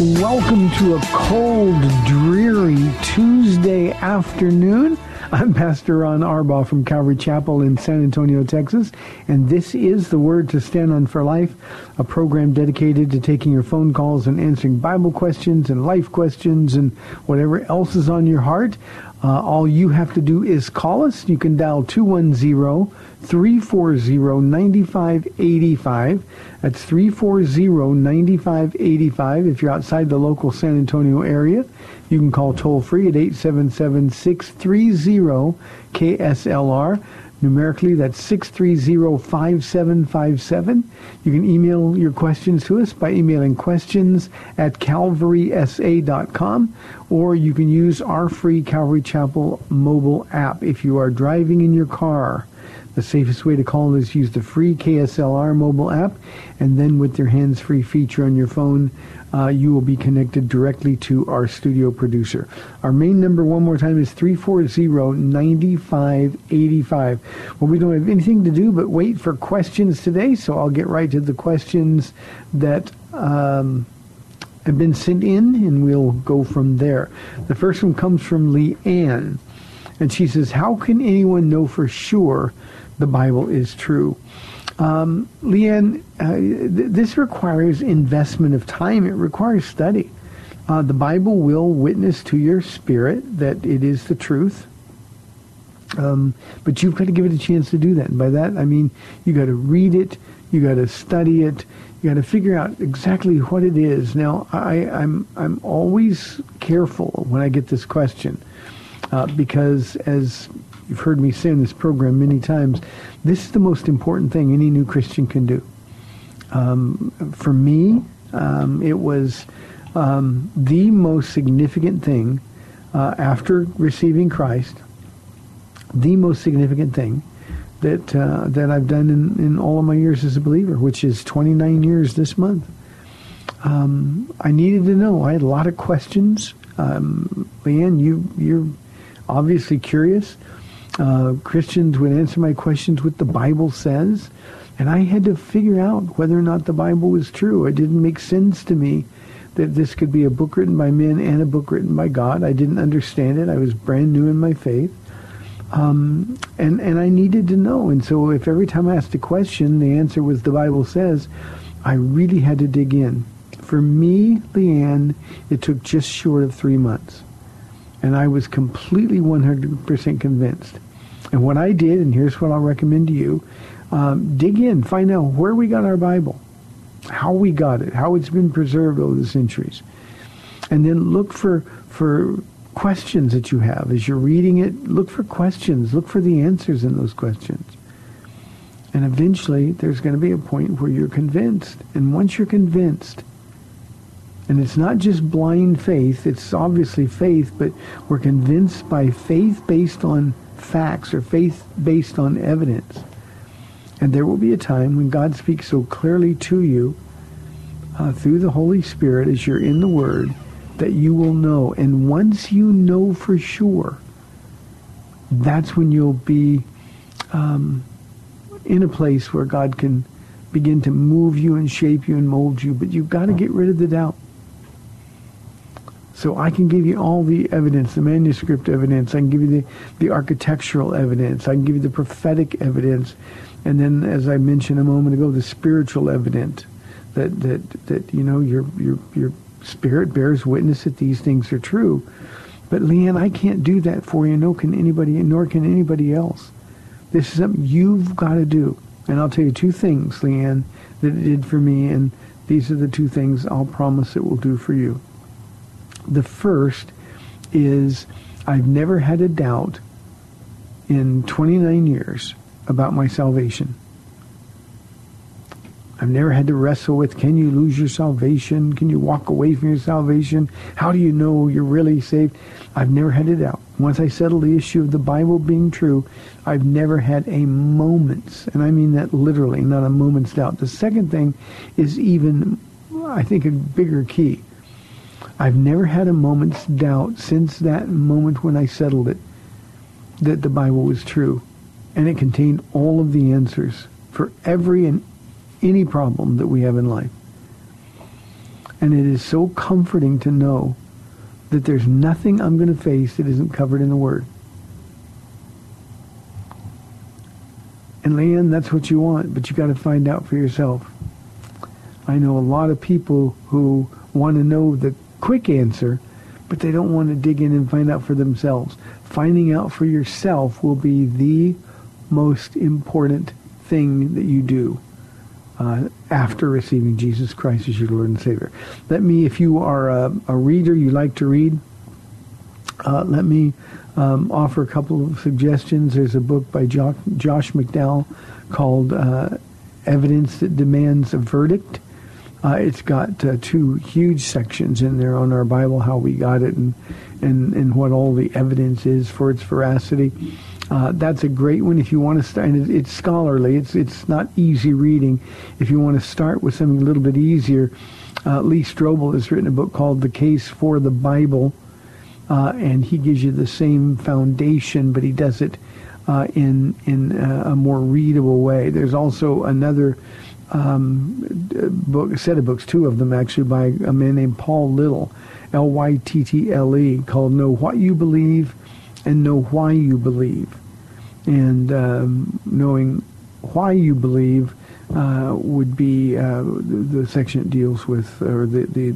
Welcome to a cold, dreary Tuesday afternoon. I'm Pastor Ron Arbaugh from Calvary Chapel in San Antonio, Texas, and this is the Word to Stand On for Life, a program dedicated to taking your phone calls and answering Bible questions and life questions and whatever else is on your heart. Uh, all you have to do is call us. You can dial 210-340-9585. That's 340-9585. If you're outside the local San Antonio area, you can call toll free at 877-630-KSLR. Numerically, that's 630-5757. You can email your questions to us by emailing questions at calvarysa.com, or you can use our free Calvary Chapel mobile app if you are driving in your car. The safest way to call is use the free KSLR mobile app, and then with their hands-free feature on your phone, uh, you will be connected directly to our studio producer. Our main number, one more time, is 340-9585. Well, we don't have anything to do but wait for questions today, so I'll get right to the questions that um, have been sent in, and we'll go from there. The first one comes from Leanne, and she says, how can anyone know for sure the Bible is true? Um, Leanne, uh, th- this requires investment of time. It requires study. Uh, the Bible will witness to your spirit that it is the truth. Um, but you've got to give it a chance to do that. And by that, I mean you got to read it, you got to study it, you got to figure out exactly what it is. Now, I, I'm I'm always careful when I get this question uh, because, as you've heard me say in this program many times, this is the most important thing any new Christian can do. Um, for me, um, it was um, the most significant thing uh, after receiving Christ. The most significant thing that uh, that I've done in, in all of my years as a believer, which is 29 years this month. Um, I needed to know. I had a lot of questions. Um, Leanne, you you're obviously curious. Uh, Christians would answer my questions with the Bible says, and I had to figure out whether or not the Bible was true. It didn't make sense to me that this could be a book written by men and a book written by God. I didn't understand it. I was brand new in my faith. Um, and, and I needed to know. And so if every time I asked a question, the answer was the Bible says, I really had to dig in. For me, Leanne, it took just short of three months. And I was completely 100% convinced. And what I did, and here's what I'll recommend to you, um, dig in, find out where we got our Bible, how we got it, how it's been preserved over the centuries. And then look for, for questions that you have. As you're reading it, look for questions. Look for the answers in those questions. And eventually, there's going to be a point where you're convinced. And once you're convinced, and it's not just blind faith, it's obviously faith, but we're convinced by faith based on facts or faith based on evidence. And there will be a time when God speaks so clearly to you uh, through the Holy Spirit as you're in the Word that you will know. And once you know for sure, that's when you'll be um, in a place where God can begin to move you and shape you and mold you. But you've got to get rid of the doubt. So I can give you all the evidence, the manuscript evidence. I can give you the, the architectural evidence. I can give you the prophetic evidence. And then, as I mentioned a moment ago, the spiritual evidence that, that, that you know, your, your, your spirit bears witness that these things are true. But Leanne, I can't do that for you, nor can anybody, nor can anybody else. This is something you've got to do. And I'll tell you two things, Leanne, that it did for me, and these are the two things I'll promise it will do for you. The first is I've never had a doubt in 29 years about my salvation. I've never had to wrestle with can you lose your salvation? Can you walk away from your salvation? How do you know you're really saved? I've never had a doubt. Once I settled the issue of the Bible being true, I've never had a moment's, and I mean that literally, not a moment's doubt. The second thing is even, I think, a bigger key. I've never had a moment's doubt since that moment when I settled it that the Bible was true. And it contained all of the answers for every and any problem that we have in life. And it is so comforting to know that there's nothing I'm going to face that isn't covered in the Word. And Leanne, that's what you want, but you got to find out for yourself. I know a lot of people who want to know the quick answer, but they don't want to dig in and find out for themselves. Finding out for yourself will be the most important thing that you do uh, after receiving Jesus Christ as your Lord and Savior. Let me, if you are a, a reader, you like to read, uh, let me um, offer a couple of suggestions. There's a book by jo- Josh McDowell called uh, Evidence That Demands a Verdict. Uh, it's got uh, two huge sections in there on our Bible, how we got it, and, and, and what all the evidence is for its veracity. Uh, that's a great one if you want to start. And it's scholarly. It's it's not easy reading. If you want to start with something a little bit easier, uh, Lee Strobel has written a book called The Case for the Bible, uh, and he gives you the same foundation, but he does it uh, in in a more readable way. There's also another um, book, set of books, two of them actually, by a man named Paul Little, L Y T T L E, called "Know What You Believe." and know why you believe. And um, knowing why you believe uh, would be uh, the, the, section it deals with, or the, the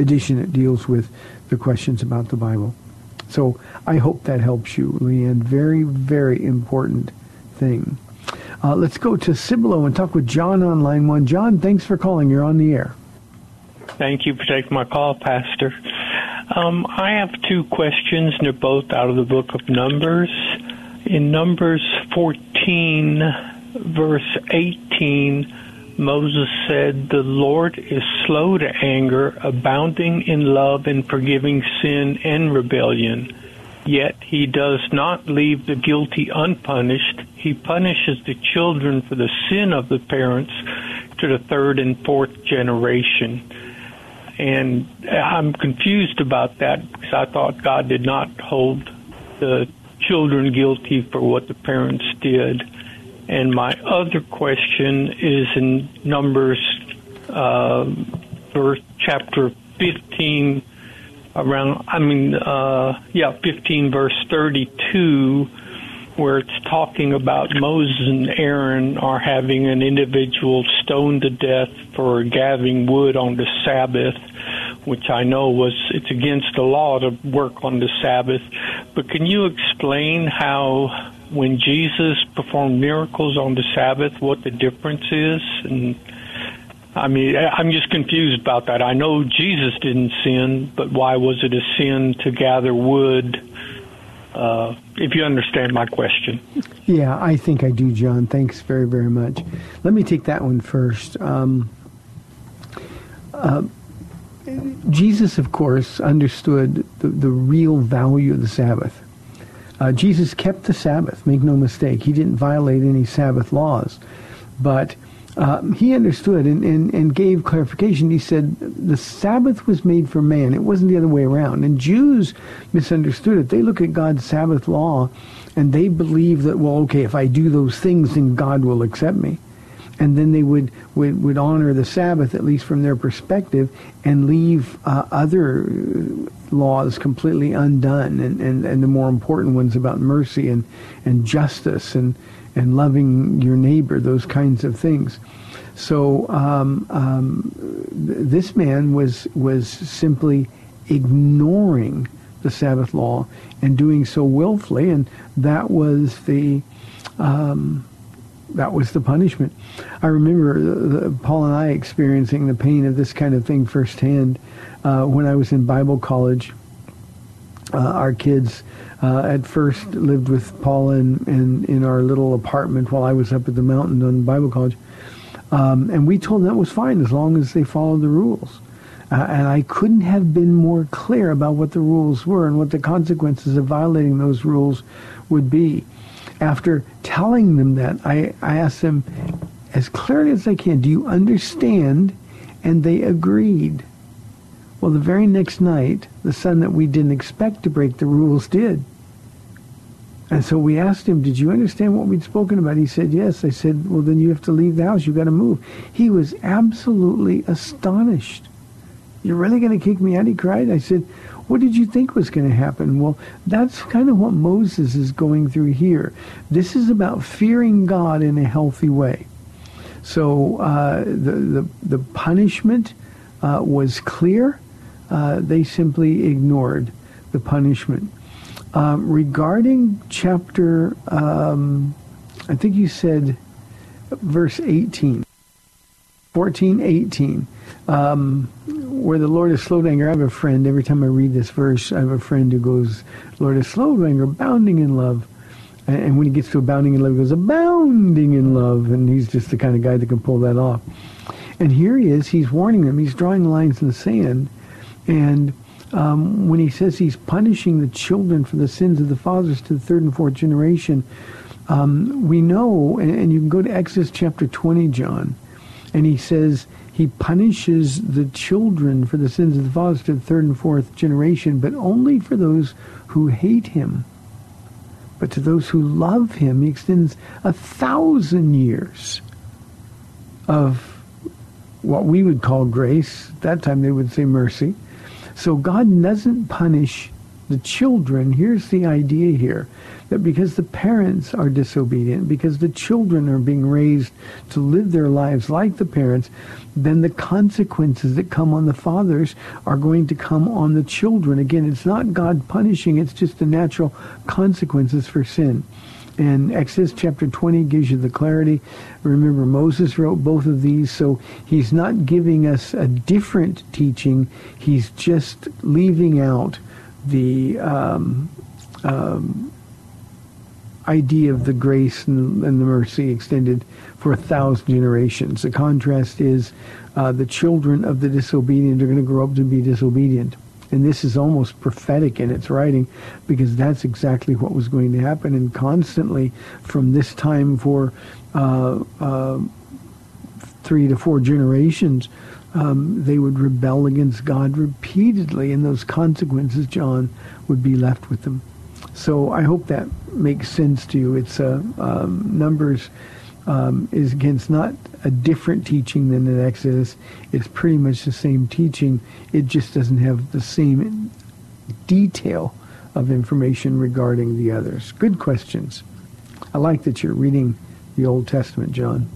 edition it deals with the questions about the Bible. So I hope that helps you, Leanne. Very, very important thing. Uh, let's go to Cibolo and talk with John on line one. John, thanks for calling. You're on the air. Thank you for taking my call, Pastor. Um, I have two questions, and they're both out of the book of Numbers. In Numbers 14, verse 18, Moses said, The Lord is slow to anger, abounding in love and forgiving sin and rebellion. Yet he does not leave the guilty unpunished. He punishes the children for the sin of the parents to the third and fourth generation. And I'm confused about that because I thought God did not hold the children guilty for what the parents did. And my other question is in Numbers, uh, verse chapter 15, around, I mean, uh, yeah, 15 verse 32, where it's talking about Moses and Aaron are having an individual stoned to death for gathering wood on the Sabbath which I know was it's against the law to work on the Sabbath. But can you explain how when Jesus performed miracles on the Sabbath, what the difference is? And I mean, I'm just confused about that. I know Jesus didn't sin, but why was it a sin to gather wood? Uh, if you understand my question. Yeah, I think I do, John. Thanks very, very much. Let me take that one first. Um, uh, Jesus, of course, understood the, the real value of the Sabbath. Uh, Jesus kept the Sabbath, make no mistake. He didn't violate any Sabbath laws. But uh, he understood and, and, and gave clarification. He said the Sabbath was made for man. It wasn't the other way around. And Jews misunderstood it. They look at God's Sabbath law and they believe that, well, okay, if I do those things, then God will accept me and then they would, would, would honor the Sabbath, at least from their perspective, and leave uh, other laws completely undone, and, and, and the more important ones about mercy and, and justice and, and loving your neighbor, those kinds of things. So um, um, this man was was simply ignoring the Sabbath law and doing so willfully, and that was the um, that was the punishment. I remember the, the, Paula and I experiencing the pain of this kind of thing firsthand uh, when I was in Bible college. Uh, our kids uh, at first lived with Paula in, in, in our little apartment while I was up at the mountain on Bible college. Um, and we told them that was fine as long as they followed the rules. Uh, and I couldn't have been more clear about what the rules were and what the consequences of violating those rules would be. After telling them that, I, I asked them as clearly as I can, do you understand? And they agreed. Well, the very next night, the son that we didn't expect to break the rules did. And so we asked him, did you understand what we'd spoken about? He said, yes. I said, well, then you have to leave the house. You've got to move. He was absolutely astonished. You're really going to kick me out? He cried. I said, what did you think was going to happen? Well, that's kind of what Moses is going through here. This is about fearing God in a healthy way. So uh, the, the, the punishment uh, was clear. Uh, they simply ignored the punishment. Um, regarding chapter, um, I think you said verse 18, 14, 18, um, where the Lord is slow to anger. I have a friend, every time I read this verse, I have a friend who goes, Lord is slow to anger, abounding in love. And when he gets to abounding in love, he goes, abounding in love. And he's just the kind of guy that can pull that off. And here he is, he's warning them, he's drawing lines in the sand. And um, when he says he's punishing the children for the sins of the fathers to the third and fourth generation, um, we know, and, and, you can go to Exodus chapter 20, John, and he says he punishes the children for the sins of the fathers to the third and fourth generation, but only for those who hate him. But to those who love him, he extends a thousand years of what we would call grace. At that time they would say mercy. So God doesn't punish the children. Here's the idea here that because the parents are disobedient, because the children are being raised to live their lives like the parents, then the consequences that come on the fathers are going to come on the children. Again, it's not God punishing, it's just the natural consequences for sin. And Exodus chapter 20 gives you the clarity. Remember, Moses wrote both of these, so he's not giving us a different teaching. He's just leaving out the um, um, idea of the grace and, and, the mercy extended for a thousand generations. The contrast is uh, the children of the disobedient are going to grow up to be disobedient. And this is almost prophetic in its writing because that's exactly what was going to happen. And constantly from this time for uh, uh, three to four generations, um, they would rebel against God repeatedly, and those consequences, John, would be left with them. So I hope that makes sense to you. It's uh, um, Numbers um, is again, it's not a different teaching than in Exodus. It's pretty much the same teaching. It just doesn't have the same detail of information regarding the others. Good questions. I like that you're reading the Old Testament, John.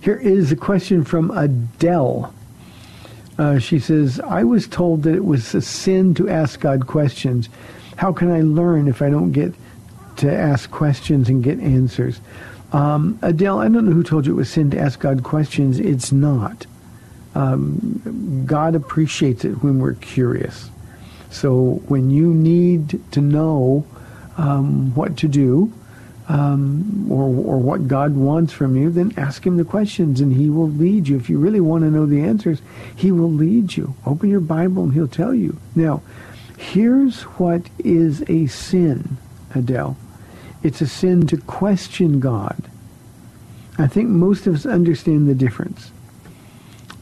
Here is a question from Adele. Uh, she says, I was told that it was a sin to ask God questions. How can I learn if I don't get to ask questions and get answers. Um, Adele, I don't know who told you it was sin to ask God questions. It's not. Um, God appreciates it when we're curious. So when you need to know um, what to do um, or, or what God wants from you, then ask him the questions and he will lead you. If you really want to know the answers, he will lead you. Open your Bible and he'll tell you. Now, here's what is a sin, Adele. It's a sin to question God. I think most of us understand the difference.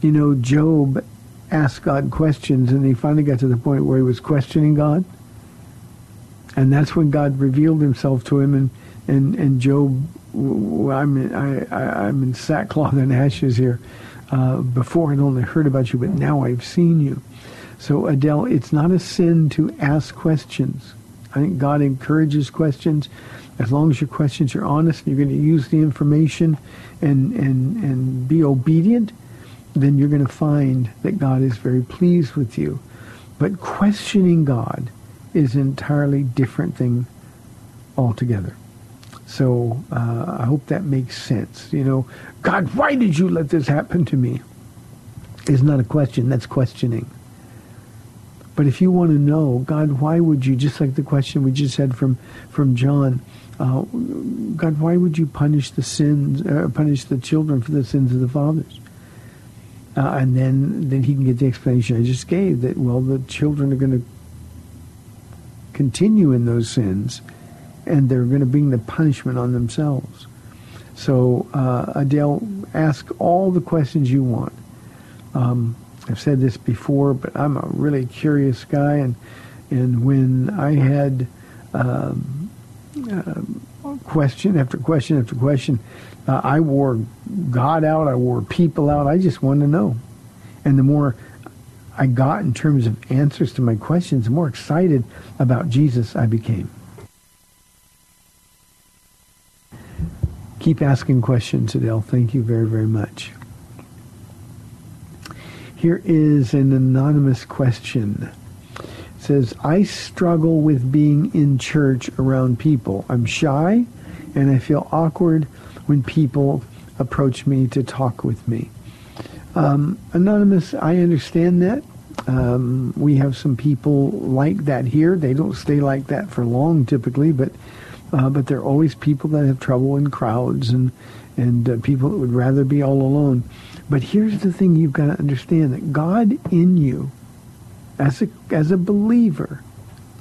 You know, Job asked God questions and he finally got to the point where he was questioning God. And that's when God revealed himself to him and, and, and Job, I'm in, I, I'm in sackcloth and ashes here. Uh, before I'd only heard about you, but now I've seen you. So Adele, it's not a sin to ask questions. I think God encourages questions as long as your questions are honest and you're going to use the information and, and, and be obedient, then you're going to find that God is very pleased with you. But questioning God is an entirely different thing altogether. So uh, I hope that makes sense. You know, God, why did you let this happen to me? Is not a question. That's questioning. But if you want to know, God, why would you, just like the question we just had from, from John, uh, God, why would you punish the sins, uh, punish the children for the sins of the fathers? Uh, and then, then he can get the explanation I just gave that, well, the children are going to continue in those sins and they're going to bring the punishment on themselves. So, uh, Adele, ask all the questions you want. Um, I've said this before, but I'm a really curious guy, and and when I had um, uh, question after question after question, uh, I wore God out, I wore people out. I just wanted to know, and the more I got in terms of answers to my questions, the more excited about Jesus I became. Keep asking questions, Adele. Thank you very, very much. Here is an anonymous question. It says, I struggle with being in church around people. I'm shy and I feel awkward when people approach me to talk with me. Um, anonymous, I understand that. Um, we have some people like that here. They don't stay like that for long typically, but uh, but there are always people that have trouble in crowds and and uh, people that would rather be all alone. But here's the thing you've got to understand that God in you, as a, as a believer,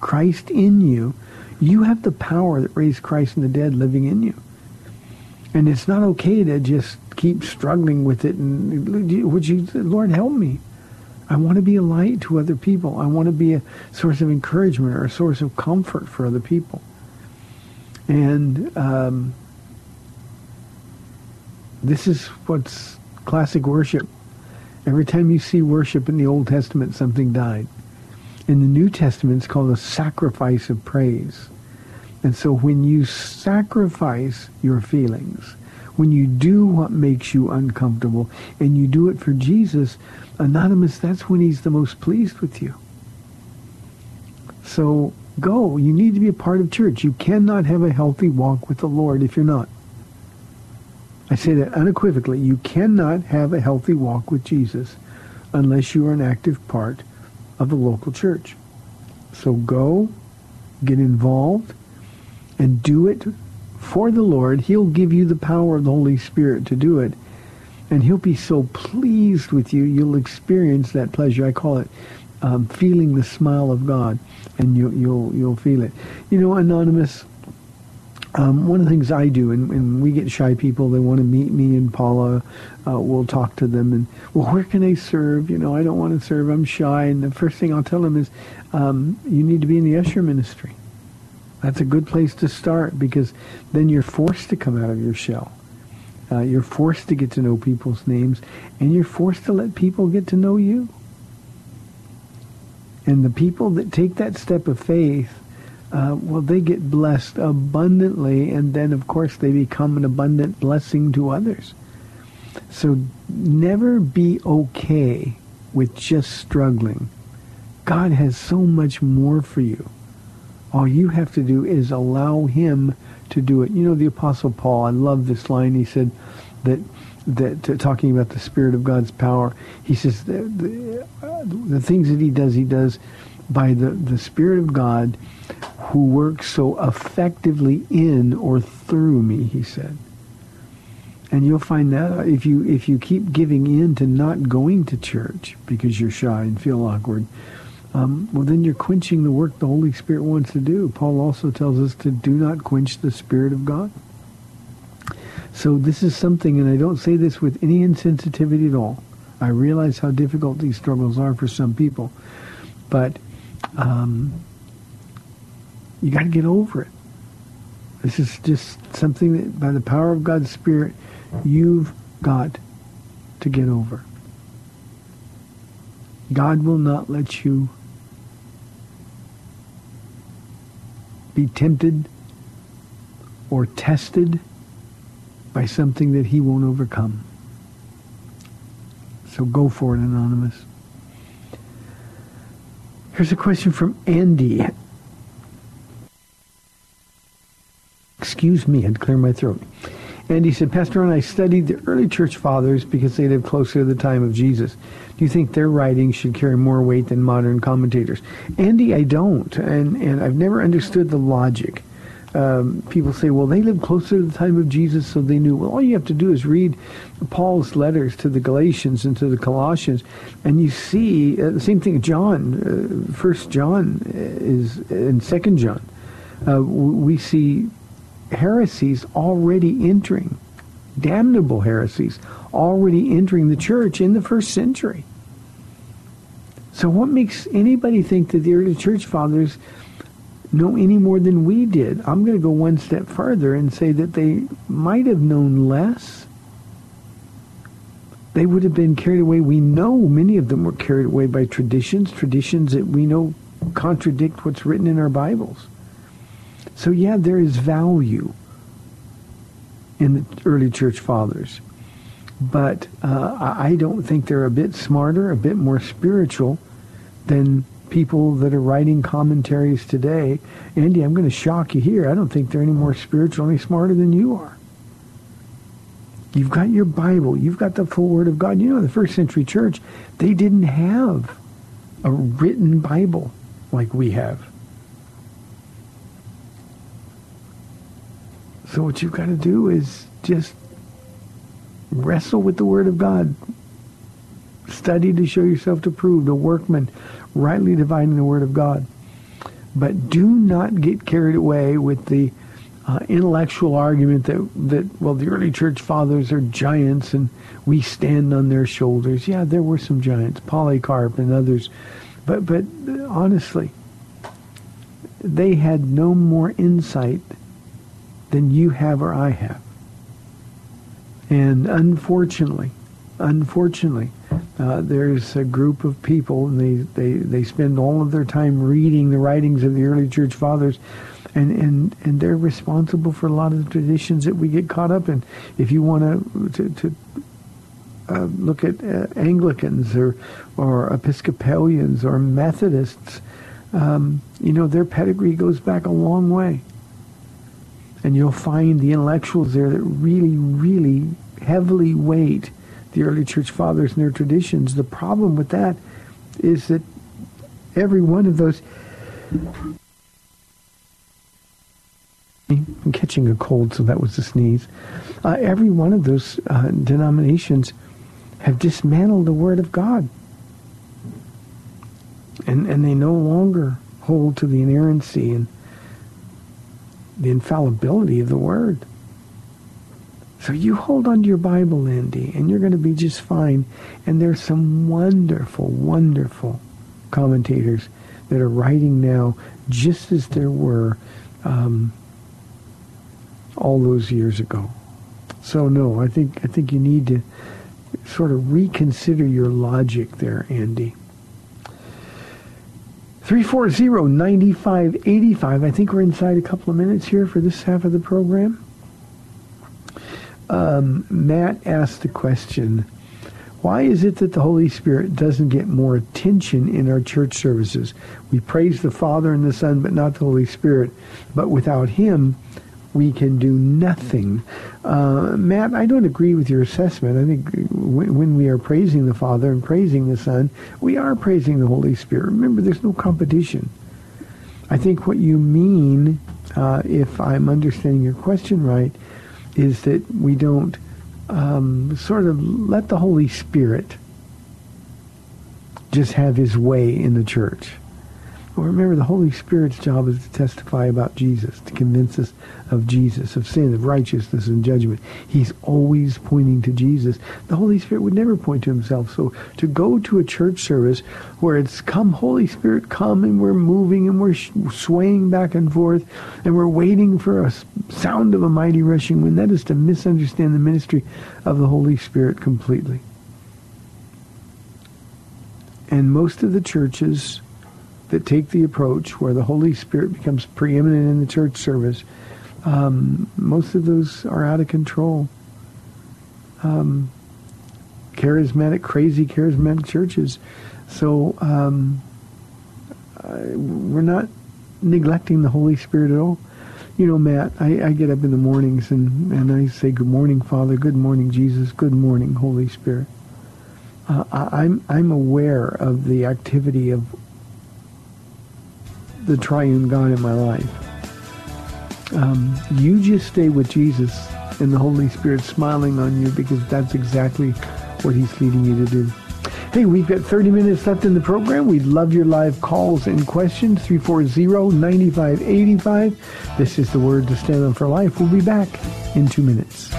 Christ in you, you have the power that raised Christ from the dead living in you. And it's not okay to just keep struggling with it. And would you, Lord, help me. I want to be a light to other people. I want to be a source of encouragement or a source of comfort for other people. And um, this is what's classic worship. Every time you see worship in the Old Testament, something died. In the New Testament, it's called a sacrifice of praise. And so when you sacrifice your feelings, when you do what makes you uncomfortable, and you do it for Jesus, Anonymous, that's when he's the most pleased with you. So go. You need to be a part of church. You cannot have a healthy walk with the Lord if you're not. I say that unequivocally. You cannot have a healthy walk with Jesus unless you are an active part of the local church. So go, get involved, and do it for the Lord. He'll give you the power of the Holy Spirit to do it. And he'll be so pleased with you, you'll experience that pleasure. I call it um, feeling the smile of God, and you, you'll you'll feel it. You know, anonymous. Um, one of the things I do, and, and, we get shy people, they want to meet me and Paula. Uh, we'll talk to them and, well, where can I serve? You know, I don't want to serve. I'm shy. And the first thing I'll tell them is, um, you need to be in the usher ministry. That's a good place to start because then you're forced to come out of your shell. Uh, you're forced to get to know people's names, and you're forced to let people get to know you. And the people that take that step of faith uh, well, they get blessed abundantly, and then, of course, they become an abundant blessing to others. So never be okay with just struggling. God has so much more for you. All you have to do is allow him to do it. You know, the Apostle Paul, I love this line. He said that, that uh, talking about the Spirit of God's power, he says the, the, uh, the things that he does, he does by the, the Spirit of God who works so effectively in or through me, he said. And you'll find that if you if you keep giving in to not going to church because you're shy and feel awkward, um, well then you're quenching the work the Holy Spirit wants to do. Paul also tells us to do not quench the Spirit of God. So this is something, and I don't say this with any insensitivity at all. I realize how difficult these struggles are for some people, but um, you got to get over it. This is just something that, by the power of God's Spirit, you've got to get over. God will not let you be tempted or tested by something that he won't overcome. So go for it, Anonymous. Here's a question from Andy. Excuse me, I had to clear my throat. Andy said, Pastor and I studied the early church fathers because they lived closer to the time of Jesus. Do you think their writings should carry more weight than modern commentators? Andy, I don't, and, and I've never understood the logic. Um, people say, well, they lived closer to the time of Jesus, so they knew. Well, all you have to do is read Paul's letters to the Galatians and to the Colossians, and you see uh, the same thing. John, uh, First John is and Second John. Uh, we see heresies already entering, damnable heresies already entering the church in the first century. So what makes anybody think that the early church fathers know any more than we did? I'm going to go one step further and say that they might have known less. They would have been carried away. We know many of them were carried away by traditions, traditions that we know contradict what's written in our Bibles. So yeah, there is value in the early church fathers. But uh, I don't think they're a bit smarter, a bit more spiritual than people that are writing commentaries today. Andy, I'm going to shock you here. I don't think they're any more spiritual, any smarter than you are. You've got your Bible. You've got the full Word of God. You know, the first century church, they didn't have a written Bible like we have. So what you've got to do is just wrestle with the Word of God. Study to show yourself approved, a workman rightly dividing the Word of God. But do not get carried away with the uh, intellectual argument that, that, well, the early church fathers are giants and we stand on their shoulders. Yeah, there were some giants, Polycarp and others. But, but honestly, they had no more insight than you have or I have. And unfortunately, unfortunately, uh, there's a group of people, and they, they, they spend all of their time reading the writings of the early church fathers, and, and, and they're responsible for a lot of the traditions that we get caught up in. If you want to, to uh, look at uh, Anglicans or, or Episcopalians or Methodists, um, you know, their pedigree goes back a long way. And you'll find the intellectuals there that really, really heavily weight the early church fathers and their traditions. The problem with that is that every one of those I'm catching a cold, so that was a sneeze. Uh, every one of those uh, denominations have dismantled the Word of God. And, and they no longer hold to the inerrancy and the infallibility of the Word. So you hold on to your Bible, Andy, and you're going to be just fine. And there's some wonderful, wonderful commentators that are writing now just as there were um, all those years ago. So no, I think I think you need to sort of reconsider your logic there, Andy. 340-9585. I think we're inside a couple of minutes here for this half of the program. Um, Matt asked the question, why is it that the Holy Spirit doesn't get more attention in our church services? We praise the Father and the Son, but not the Holy Spirit. But without him, we can do nothing. Uh, Matt, I don't agree with your assessment. I think when, when, we are praising the Father and praising the Son, we are praising the Holy Spirit. Remember, there's no competition. I think what you mean, uh, if I'm understanding your question right, is that we don't um, sort of let the Holy Spirit just have his way in the church. Well, remember, the Holy Spirit's job is to testify about Jesus, to convince us of Jesus, of sin, of righteousness, and judgment. He's always pointing to Jesus. The Holy Spirit would never point to himself. So to go to a church service where it's come, Holy Spirit, come, and we're moving and we're swaying back and forth, and we're waiting for a sound of a mighty rushing wind, that is to misunderstand the ministry of the Holy Spirit completely. And most of the churches that take the approach where the Holy Spirit becomes preeminent in the church service, um, most of those are out of control. Um, charismatic, crazy charismatic churches. So um, we're not neglecting the Holy Spirit at all. You know, Matt, I, I get up in the mornings and, and I say, good morning, Father. Good morning, Jesus. Good morning, Holy Spirit. Uh, I'm, I'm aware of the activity of the triune God in my life. Um, you just stay with Jesus and the Holy Spirit smiling on you because that's exactly what he's leading you to do. Hey, we've got 30 minutes left in the program. We'd love your live calls and questions. 340-9585. This is the word to stand on for life. We'll be back in two minutes.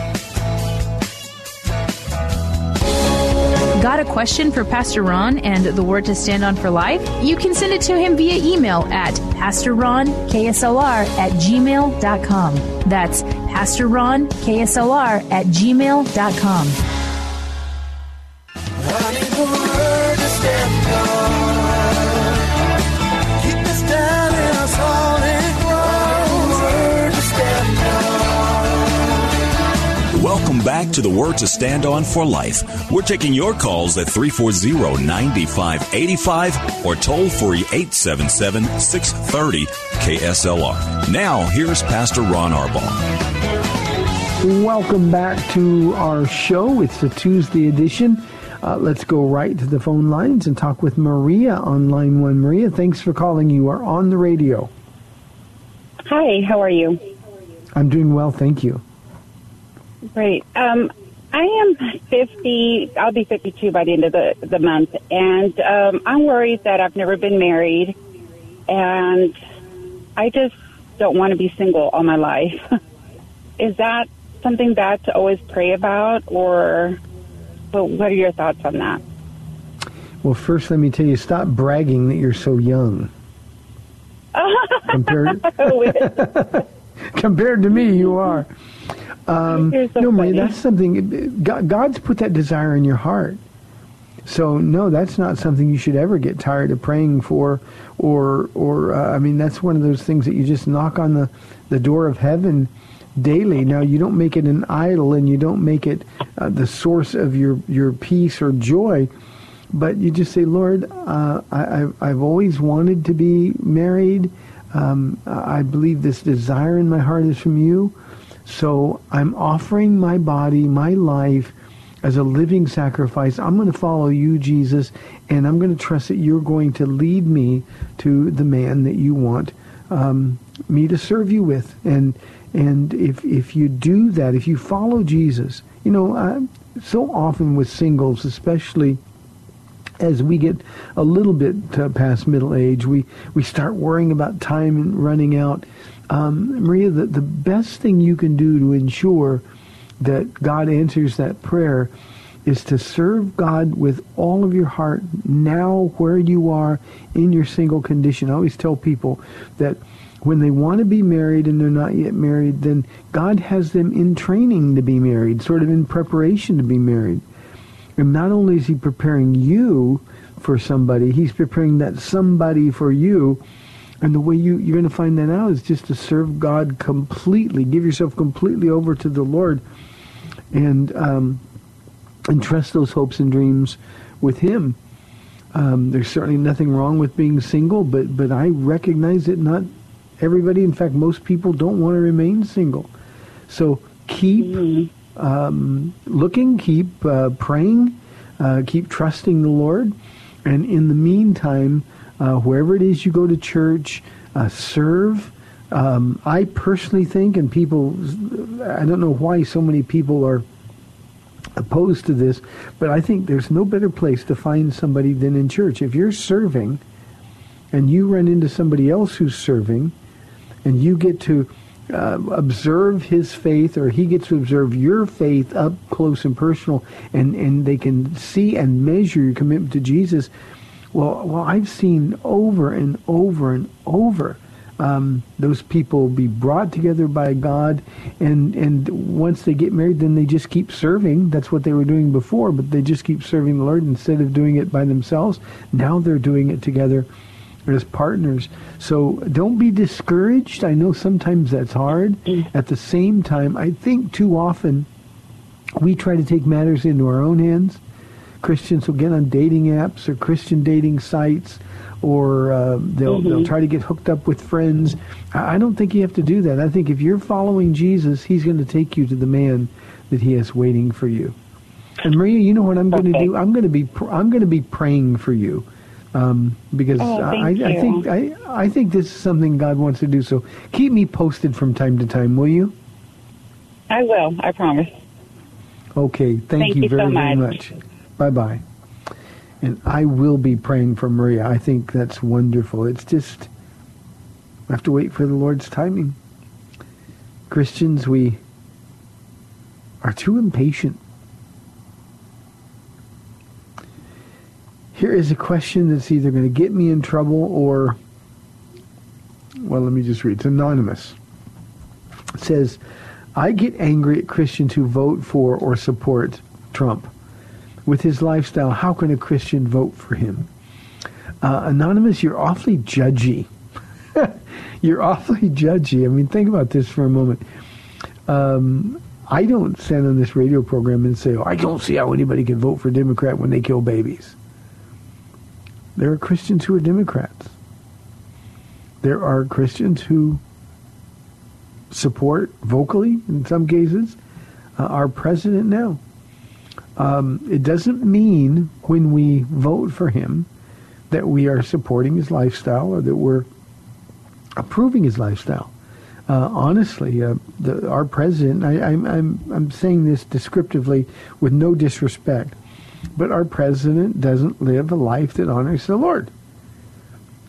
A question for Pastor Ron and the word to stand on for life? You can send it to him via email at pastorronksLR at gmail.com. That's pastorronksLR at gmail.com. back to the Word to Stand On for Life. We're taking your calls at 340 9585 or toll free 877 630 KSLR. Now, here's Pastor Ron Arbaugh. Welcome back to our show. It's the Tuesday edition. Uh, let's go right to the phone lines and talk with Maria on line one. Maria, thanks for calling. You are on the radio. Hi, how are you? I'm doing well, thank you. Great. Um, I am 50. I'll be 52 by the end of the, the month, and um, I'm worried that I've never been married, and I just don't want to be single all my life. Is that something bad to always pray about, or what are your thoughts on that? Well, first, let me tell you, stop bragging that you're so young. compared, compared to me, you are. Um, so no, Maria, that's something. God, God's put that desire in your heart. So no, that's not something you should ever get tired of praying for, or or uh, I mean that's one of those things that you just knock on the the door of heaven daily. Now you don't make it an idol, and you don't make it uh, the source of your your peace or joy, but you just say, Lord, uh, I, I've I've always wanted to be married. Um, I believe this desire in my heart is from you. So I'm offering my body, my life as a living sacrifice. I'm going to follow you, Jesus, and I'm going to trust that you're going to lead me to the man that you want um, me to serve you with. And and if if you do that, if you follow Jesus, you know, so often with singles, especially as we get a little bit uh, past middle age, we, we start worrying about time and running out. Um, Maria, the, the best thing you can do to ensure that God answers that prayer is to serve God with all of your heart now where you are in your single condition. I always tell people that when they want to be married and they're not yet married, then God has them in training to be married, sort of in preparation to be married. And not only is he preparing you for somebody, he's preparing that somebody for you. And the way you, you're going to find that out is just to serve God completely. Give yourself completely over to the Lord and um, and trust those hopes and dreams with him. Um, there's certainly nothing wrong with being single, but, but I recognize that not everybody, in fact, most people don't want to remain single. So keep um, looking, keep uh, praying, uh, keep trusting the Lord. And in the meantime, uh, wherever it is you go to church, uh, serve. Um, I personally think, and people, I don't know why so many people are opposed to this, but I think there's no better place to find somebody than in church. If you're serving and you run into somebody else who's serving, and you get to uh, observe his faith or he gets to observe your faith up close and personal and, and they can see and measure your commitment to Jesus. Well, well, I've seen over and over and over um, those people be brought together by God, and and once they get married, then they just keep serving. That's what they were doing before, but they just keep serving the Lord instead of doing it by themselves. Now they're doing it together as partners. So don't be discouraged. I know sometimes that's hard. At the same time, I think too often we try to take matters into our own hands. Christians will get on dating apps or Christian dating sites, or uh, they'll Mm-hmm. they'll try to get hooked up with friends. I don't think you have to do that. I think if you're following Jesus, He's going to take you to the man that He has waiting for you. And Maria, you know what I'm going to Okay. do? I'm going to be pr- I'm going to be praying for you um, because Oh, I, I think I I think this is something God wants to do. So keep me posted from time to time, will you? I will. I promise. Okay, thank, Thank you you so very very much. Bye bye. And I will be praying for Maria. I think that's wonderful. It's just I have to wait for the Lord's timing. Christians, we are too impatient. Here is a question that's either going to get me in trouble or, well, let me just read. It's anonymous. It says, I get angry at Christians who vote for or support Trump. With his lifestyle, how can a Christian vote for him? Uh, Anonymous, you're awfully judgy. you're awfully judgy. I mean, think about this for a moment. Um, I don't stand on this radio program and say, oh, I don't see how anybody can vote for Democrat when they kill babies. There are Christians who are Democrats. There are Christians who support vocally, in some cases, uh, our president now. Um, it doesn't mean when we vote for him that we are supporting his lifestyle or that we're approving his lifestyle. Uh, honestly, uh, the, our president, I, I'm, I'm, I'm saying this descriptively with no disrespect, but our president doesn't live a life that honors the Lord.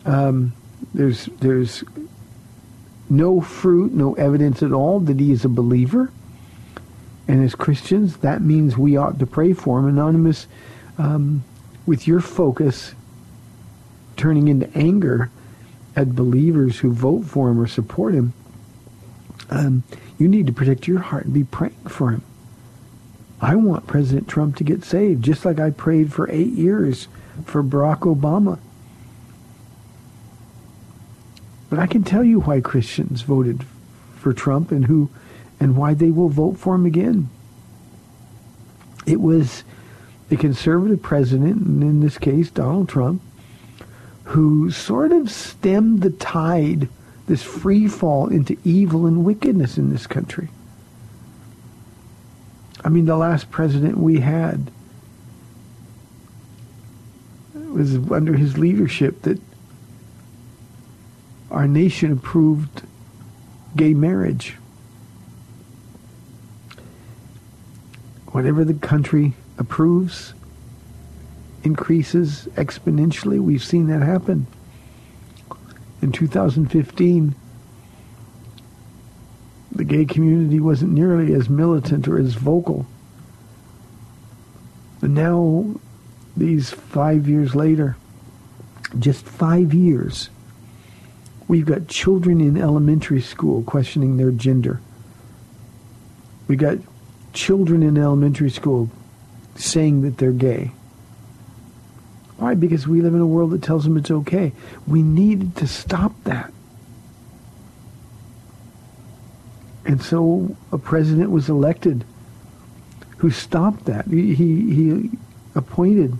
Um, there's, there's no fruit, no evidence at all that he is a believer. And as Christians, that means we ought to pray for him. Anonymous, um, with your focus turning into anger at believers who vote for him or support him, um, you need to protect your heart and be praying for him. I want President Trump to get saved, just like I prayed for eight years for Barack Obama. But I can tell you why Christians voted for Trump and who and why they will vote for him again. It was a conservative president, and in this case Donald Trump, who sort of stemmed the tide, this free fall into evil and wickedness in this country. I mean, the last president we had was under his leadership that our nation approved gay marriage. Whatever the country approves increases exponentially. We've seen that happen. In 2015, the gay community wasn't nearly as militant or as vocal. But now, these five years later, just five years, we've got children in elementary school questioning their gender. We got children in elementary school saying that they're gay. Why? Because we live in a world that tells them it's okay. We needed to stop that. And so a president was elected who stopped that. He, he, he appointed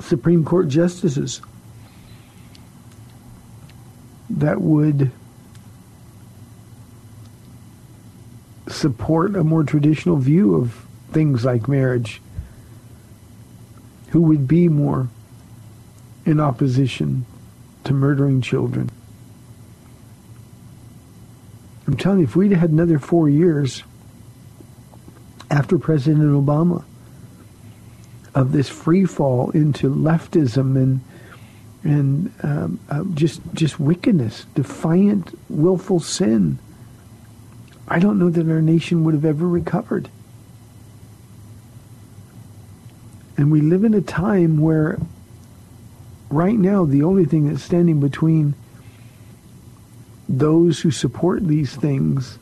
Supreme Court justices that would support a more traditional view of things like marriage, who would be more in opposition to murdering children. I'm telling you, if we'd had another four years after President Obama of this free fall into leftism and and um, uh, just just wickedness, defiant, willful sin, I don't know that our nation would have ever recovered. And we live in a time where right now the only thing that's standing between those who support these things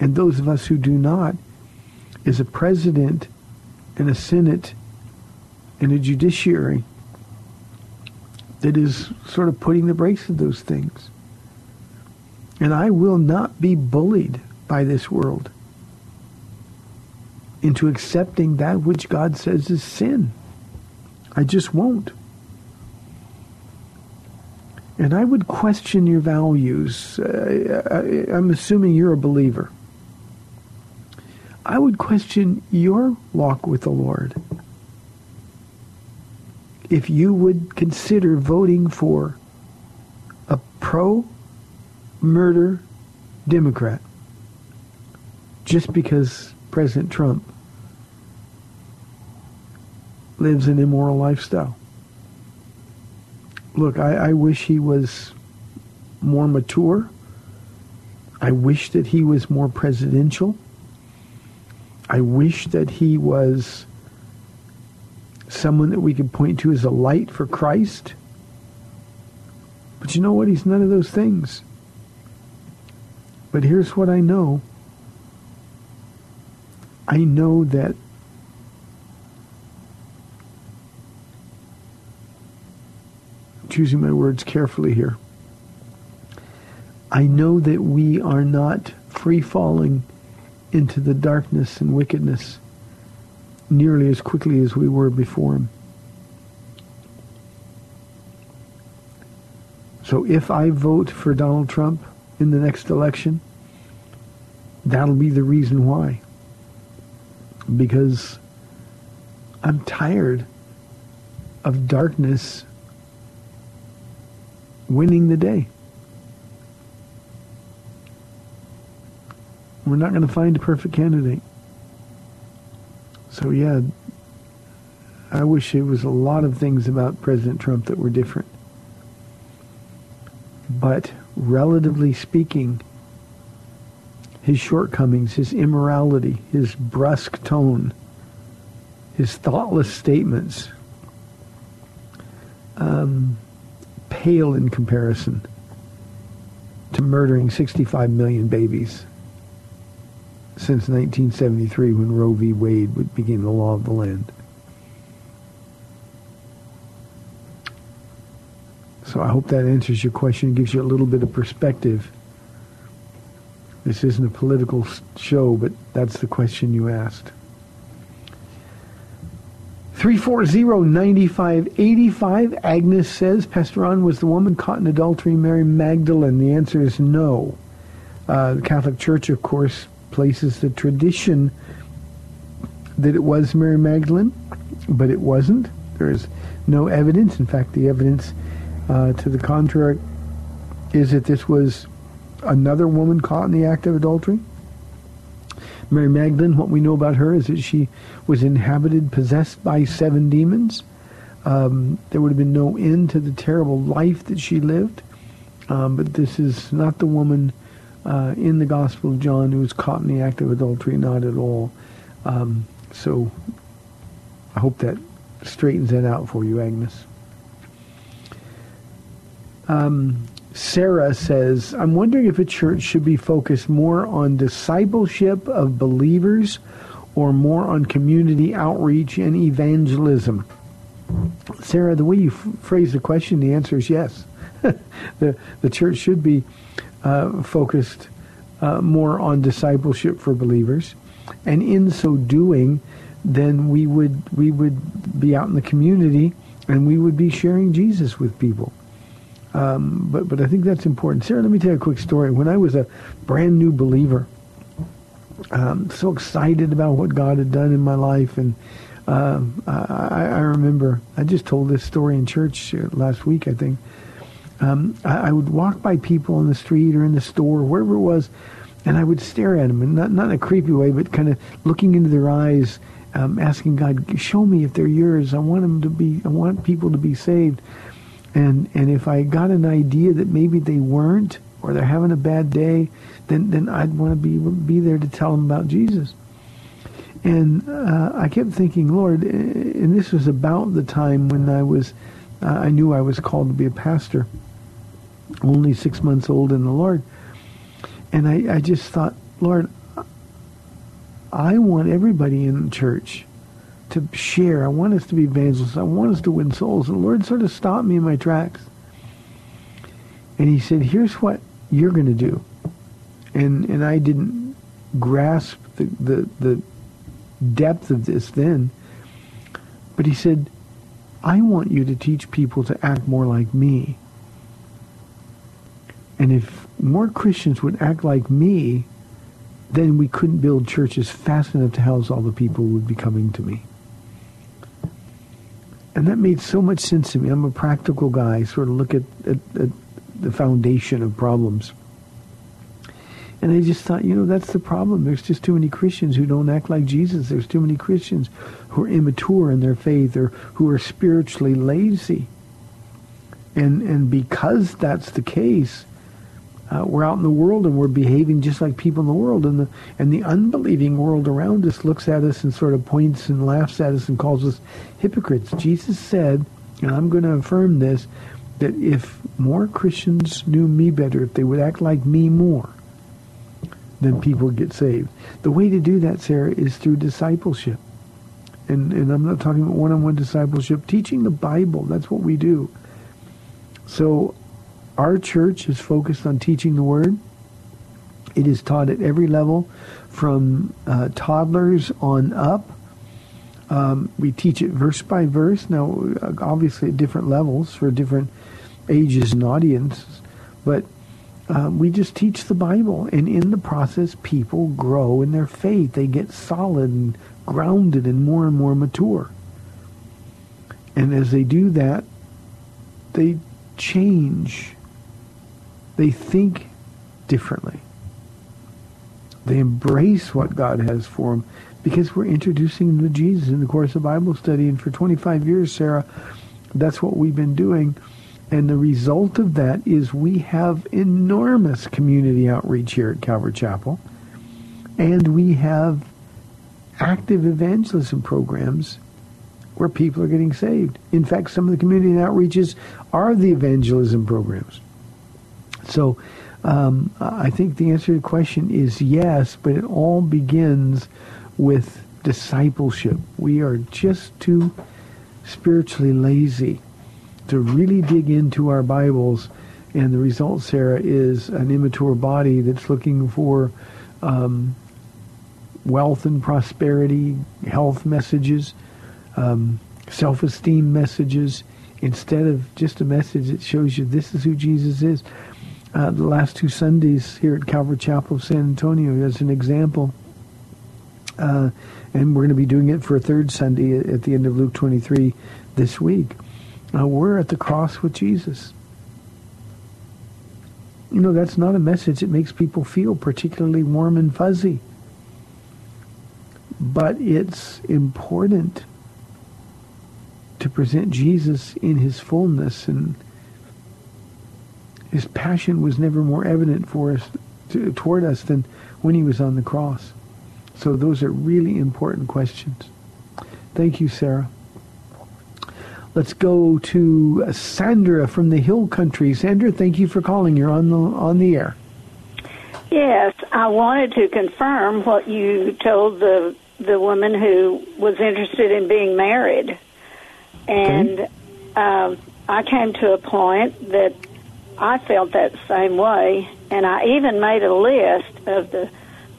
and those of us who do not is a president and a senate and a judiciary that is sort of putting the brakes on those things. And I will not be bullied by this world into accepting that which God says is sin. I just won't. And I would question your values. Uh, I, I'm assuming you're a believer. I would question your walk with the Lord if you would consider voting for a pro-murder Democrat just because President Trump lives an immoral lifestyle. Look, I, I wish he was more mature. I wish that he was more presidential. I wish that he was someone that we could point to as a light for Christ. But you know what? He's none of those things. But here's what I know. I know that choosing my words carefully here. I know that we are not free falling into the darkness and wickedness nearly as quickly as we were before him. So if I vote for Donald Trump in the next election, that'll be the reason why. Because I'm tired of darkness winning the day. We're not going to find a perfect candidate. So yeah, I wish it was a lot of things about President Trump that were different. But relatively speaking, his shortcomings, his immorality, his brusque tone, his thoughtless statements, um, pale in comparison to murdering 65 million babies since 1973 when Roe v. Wade became the law of the land. So I hope that answers your question, gives you a little bit of perspective. This isn't a political show, but that's the question you asked. 340-9585. Agnes says, Pastor Ron, was the woman caught in adultery Mary Magdalene? The answer is no. Uh, the Catholic Church, of course, places the tradition that it was Mary Magdalene, but it wasn't. There is no evidence. In fact, the evidence uh, to the contrary is that this was another woman caught in the act of adultery. Mary Magdalene, what we know about her is that she was inhabited, possessed by seven demons. Um, there would have been no end to the terrible life that she lived. Um, but this is not the woman uh, in the Gospel of John who was caught in the act of adultery, not at all. Um, so I hope that straightens that out for you, Agnes. Um, Sarah says, I'm wondering if a church should be focused more on discipleship of believers or more on community outreach and evangelism. Sarah, the way you f- phrase the question, the answer is yes. the, the church should be uh, focused uh, more on discipleship for believers. And in so doing, then we would, we would be out in the community and we would be sharing Jesus with people. Um, but but I think that's important. Sarah, let me tell you a quick story. When I was a brand new believer, um, so excited about what God had done in my life, and um, I, I, remember I just told this story in church uh, last week. I think um, I, I, would walk by people on the street or in the store, wherever it was, and I would stare at them, and not not in a creepy way, but kind of looking into their eyes, um, asking God, "Show me if they're yours. I want them to be. I want people to be saved." And and if I got an idea that maybe they weren't or they're having a bad day, then then I'd want to be be there to tell them about Jesus. And uh, I kept thinking, Lord, and this was about the time when I was, uh, I knew I was called to be a pastor, only six months old in the Lord. And I, I just thought, Lord, I want everybody in the church to share. I want us to be evangelists. I want us to win souls. And the Lord sort of stopped me in my tracks. And he said, here's what you're going to do. And, and I didn't grasp the, the, the depth of this then. But he said, I want you to teach people to act more like me. And if more Christians would act like me, then we couldn't build churches fast enough to house all the people who would be coming to me. And that made so much sense to me. I'm a practical guy, sort of look at, at, at the foundation of problems. And I just thought, you know, that's the problem. There's just too many Christians who don't act like Jesus. There's too many Christians who are immature in their faith or who are spiritually lazy. And and because that's the case, uh, we're out in the world and we're behaving just like people in the world, and the and the unbelieving world around us looks at us and sort of points and laughs at us and calls us hypocrites. Jesus said, and I'm going to affirm this, that if more Christians knew me better, if they would act like me more, then people get saved. The way to do that, Sarah, is through discipleship. And, and I'm not talking about one-on-one discipleship. Teaching the Bible, that's what we do. So our church is focused on teaching the Word. It is taught at every level, from uh, toddlers on up. Um, we teach it verse by verse. Now, obviously at different levels for different ages and audiences, but um, we just teach the Bible, and in the process, people grow in their faith. They get solid and grounded and more and more mature. And as they do that, they change they think differently. They embrace what God has for them because we're introducing them to Jesus in the course of Bible study. And for 25 years, Sarah, that's what we've been doing. And the result of that is we have enormous community outreach here at Calvary Chapel. And we have active evangelism programs where people are getting saved. In fact, some of the community outreaches are the evangelism programs. So um, I think the answer to the question is yes, but it all begins with discipleship. We are just too spiritually lazy to really dig into our Bibles. And the result, Sarah, is an immature body that's looking for um, wealth and prosperity, health messages, um, self-esteem messages, instead of just a message that shows you this is who Jesus is uh, the last two Sundays here at Calvary Chapel of San Antonio as an example. Uh, and we're going to be doing it for a third Sunday at the end of Luke 23 this week. Uh, we're at the cross with Jesus. You know, that's not a message that makes people feel particularly warm and fuzzy. But it's important to present Jesus in his fullness and his passion was never more evident for us to, toward us than when he was on the cross. So those are really important questions. Thank you, Sarah. Let's go to Sandra from the Hill Country. Sandra, thank you for calling. You're on the on the air. Yes, I wanted to confirm what you told the the woman who was interested in being married, and okay. um, I came to a point that I felt that same way, and I even made a list of the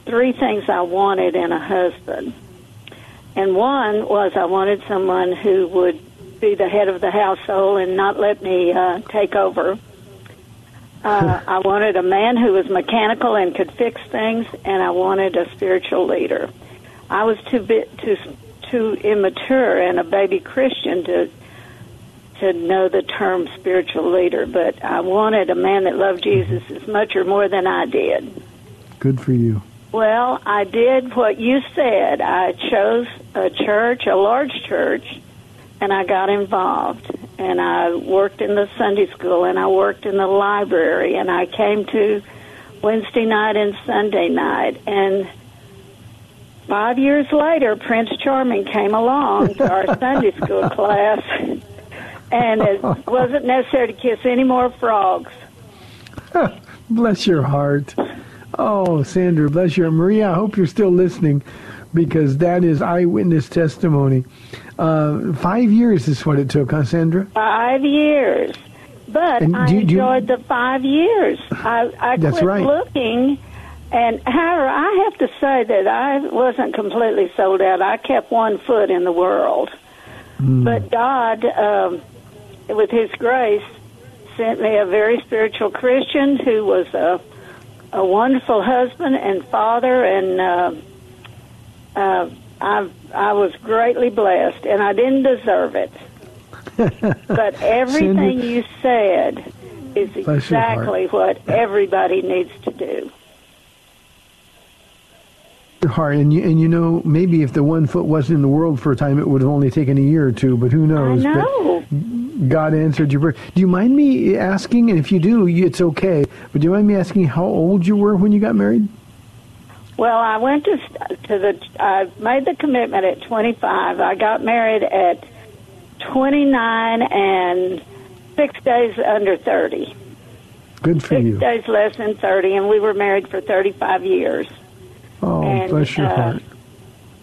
three things I wanted in a husband. And one was I wanted someone who would be the head of the household and not let me uh, take over. Uh, I wanted a man who was mechanical and could fix things, and I wanted a spiritual leader. I was too bit too too immature and a baby Christian to to know the term spiritual leader, but I wanted a man that loved Jesus as much or more than I did. Good for you. Well, I did what you said. I chose a church, a large church, and I got involved. And I worked in the Sunday school and I worked in the library and I came to Wednesday night and Sunday night. And five years later, Prince Charming came along to our Sunday school class and it wasn't necessary to kiss any more frogs. bless your heart. Oh, Sandra, bless your Maria. I hope you're still listening because that is eyewitness testimony. Uh, five years is what it took, huh, Sandra? Five years. But and I enjoyed you, the five years. I, I quit right. looking. And however, I have to say that I wasn't completely sold out. I kept one foot in the world. But God, um, with His grace, sent me a very spiritual Christian who was a, a wonderful husband and father, and uh, uh, I, I was greatly blessed, and I didn't deserve it. but everything you said is exactly what everybody needs to do. Heart, and you, and you know, maybe if the one foot wasn't in the world for a time, it would have only taken a year or two. But who I knows? But know. God answered your prayer. Do you mind me asking? And if you do, it's okay. But do you mind me asking how old you were when you got married? Well, I went to to the. I made the commitment at 25. I got married at 29 and six days under 30. Good for Six you. days less than 30, and we were married for 35 years. And, bless your uh, heart.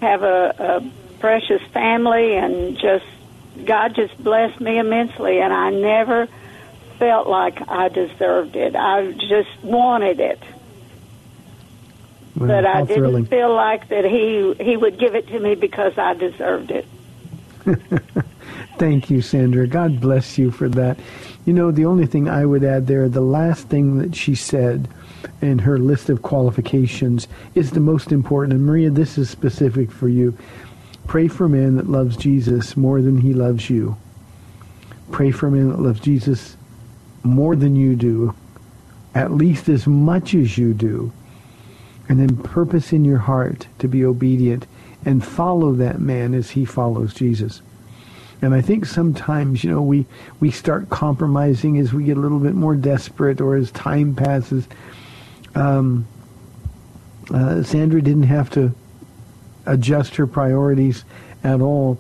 Have a, a precious family, and just God just blessed me immensely, and I never felt like I deserved it. I just wanted it. Well, but I didn't thrilling. feel like that he he would give it to me because I deserved it. Thank you, Sandra. God bless you for that. You know, the only thing I would add there, the last thing that she said in her list of qualifications is the most important. And Maria, this is specific for you. Pray for a man that loves Jesus more than he loves you. Pray for a man that loves Jesus more than you do, at least as much as you do. And then purpose in your heart to be obedient and follow that man as he follows Jesus. And I think sometimes, you know, we, we start compromising as we get a little bit more desperate or as time passes. Um, uh, Sandra didn't have to adjust her priorities at all.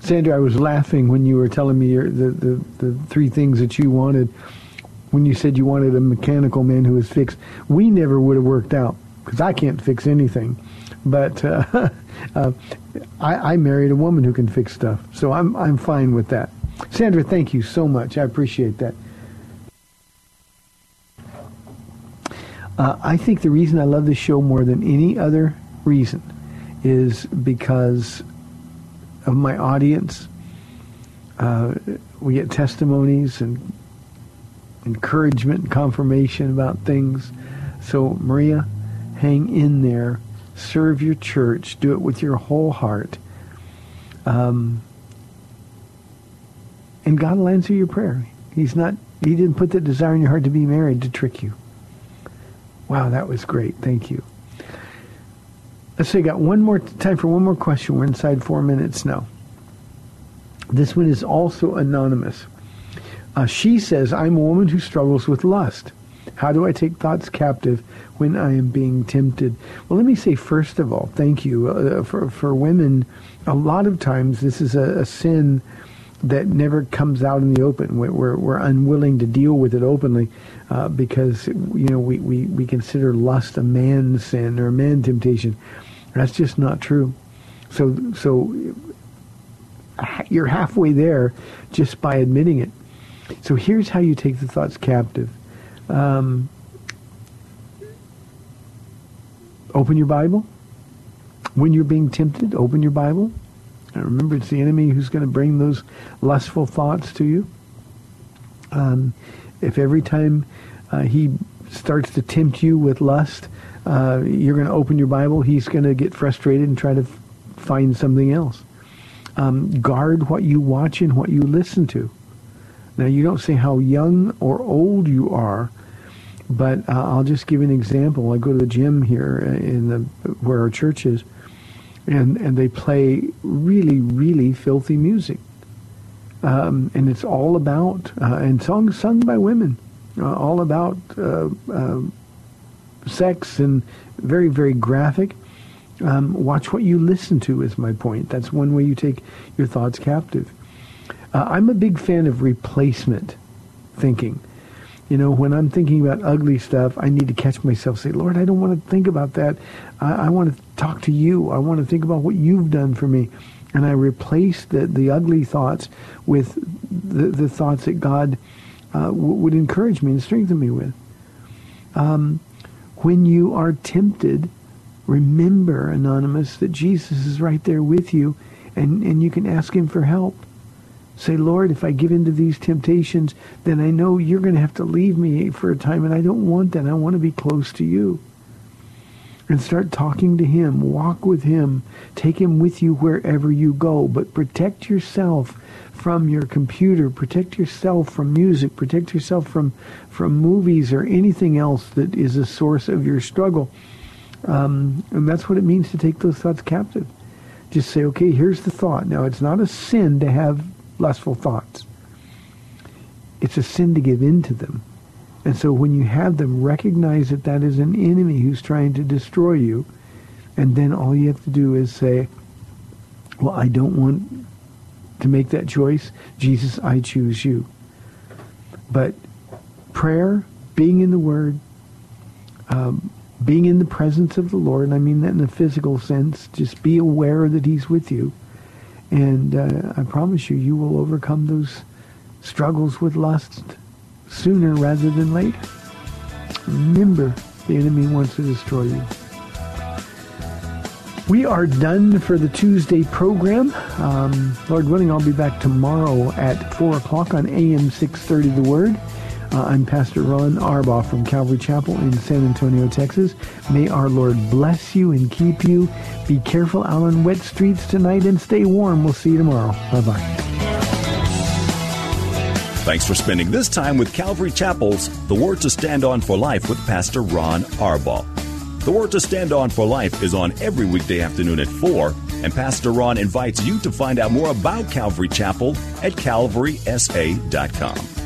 Sandra, I was laughing when you were telling me your, the, the, the three things that you wanted. When you said you wanted a mechanical man who was fixed, we never would have worked out because I can't fix anything. But uh, uh, I, I married a woman who can fix stuff, so I'm I'm fine with that. Sandra, thank you so much. I appreciate that. Uh, I think the reason I love this show more than any other reason is because of my audience. Uh, we get testimonies and encouragement and confirmation about things. So, Maria, hang in there. Serve your church. Do it with your whole heart. Um, and God will answer your prayer. He's not, he didn't put the desire in your heart to be married to trick you. Wow, that was great. Thank you. Let's see, got one more time for one more question. We're inside four minutes now. This one is also anonymous. Uh, she says, I'm a woman who struggles with lust. How do I take thoughts captive when I am being tempted? Well, let me say, first of all, thank you. Uh, for, for women, a lot of times this is a, a sin that never comes out in the open. We're, we're, unwilling to deal with it openly uh, because, you know, we, we, we consider lust a man sin or a man temptation. That's just not true. So, so you're halfway there just by admitting it. So here's how you take the thoughts captive. Um, open your Bible. When you're being tempted, open your Bible. Remember, it's the enemy who's going to bring those lustful thoughts to you. Um, if every time uh, he starts to tempt you with lust, uh, you're going to open your Bible, he's going to get frustrated and try to f- find something else. Um, guard what you watch and what you listen to. Now, you don't say how young or old you are, but uh, I'll just give an example. I go to the gym here in the where our church is, and and they play really really filthy music, um, and it's all about uh, and songs sung by women, uh, all about uh, uh, sex and very very graphic. Um, watch what you listen to is my point. That's one way you take your thoughts captive. Uh, I'm a big fan of replacement thinking. You know, when I'm thinking about ugly stuff, I need to catch myself. Say, Lord, I don't want to think about that. I, I want to talk to you. I want to think about what you've done for me, and I replace the the ugly thoughts with the the thoughts that God uh, w- would encourage me and strengthen me with. Um, when you are tempted, remember, anonymous, that Jesus is right there with you, and and you can ask Him for help. Say, Lord, if I give in to these temptations, then I know you're going to have to leave me for a time, and I don't want that. I want to be close to you. And start talking to him. Walk with him. Take him with you wherever you go. But protect yourself from your computer. Protect yourself from music. Protect yourself from, from movies or anything else that is a source of your struggle. Um, and that's what it means to take those thoughts captive. Just say, okay, here's the thought. Now, it's not a sin to have lustful thoughts. It's a sin to give in to them. And so when you have them, recognize that that is an enemy who's trying to destroy you. And then all you have to do is say, well, I don't want to make that choice. Jesus, I choose you. But prayer, being in the Word, um, being in the presence of the Lord, and I mean that in a physical sense, just be aware that he's with you and uh, I promise you, you will overcome those struggles with lust sooner rather than later. Remember, the enemy wants to destroy you. We are done for the Tuesday program. Um, Lord willing, I'll be back tomorrow at 4 o'clock on AM 630 The Word. Uh, I'm Pastor Ron Arbaugh from Calvary Chapel in San Antonio, Texas. May our Lord bless you and keep you. Be careful out on wet streets tonight and stay warm. We'll see you tomorrow. Bye-bye. Thanks for spending this time with Calvary Chapel's The Word to Stand On for Life with Pastor Ron Arbaugh. The Word to Stand On for Life is on every weekday afternoon at 4, and Pastor Ron invites you to find out more about Calvary Chapel at calvarysa.com.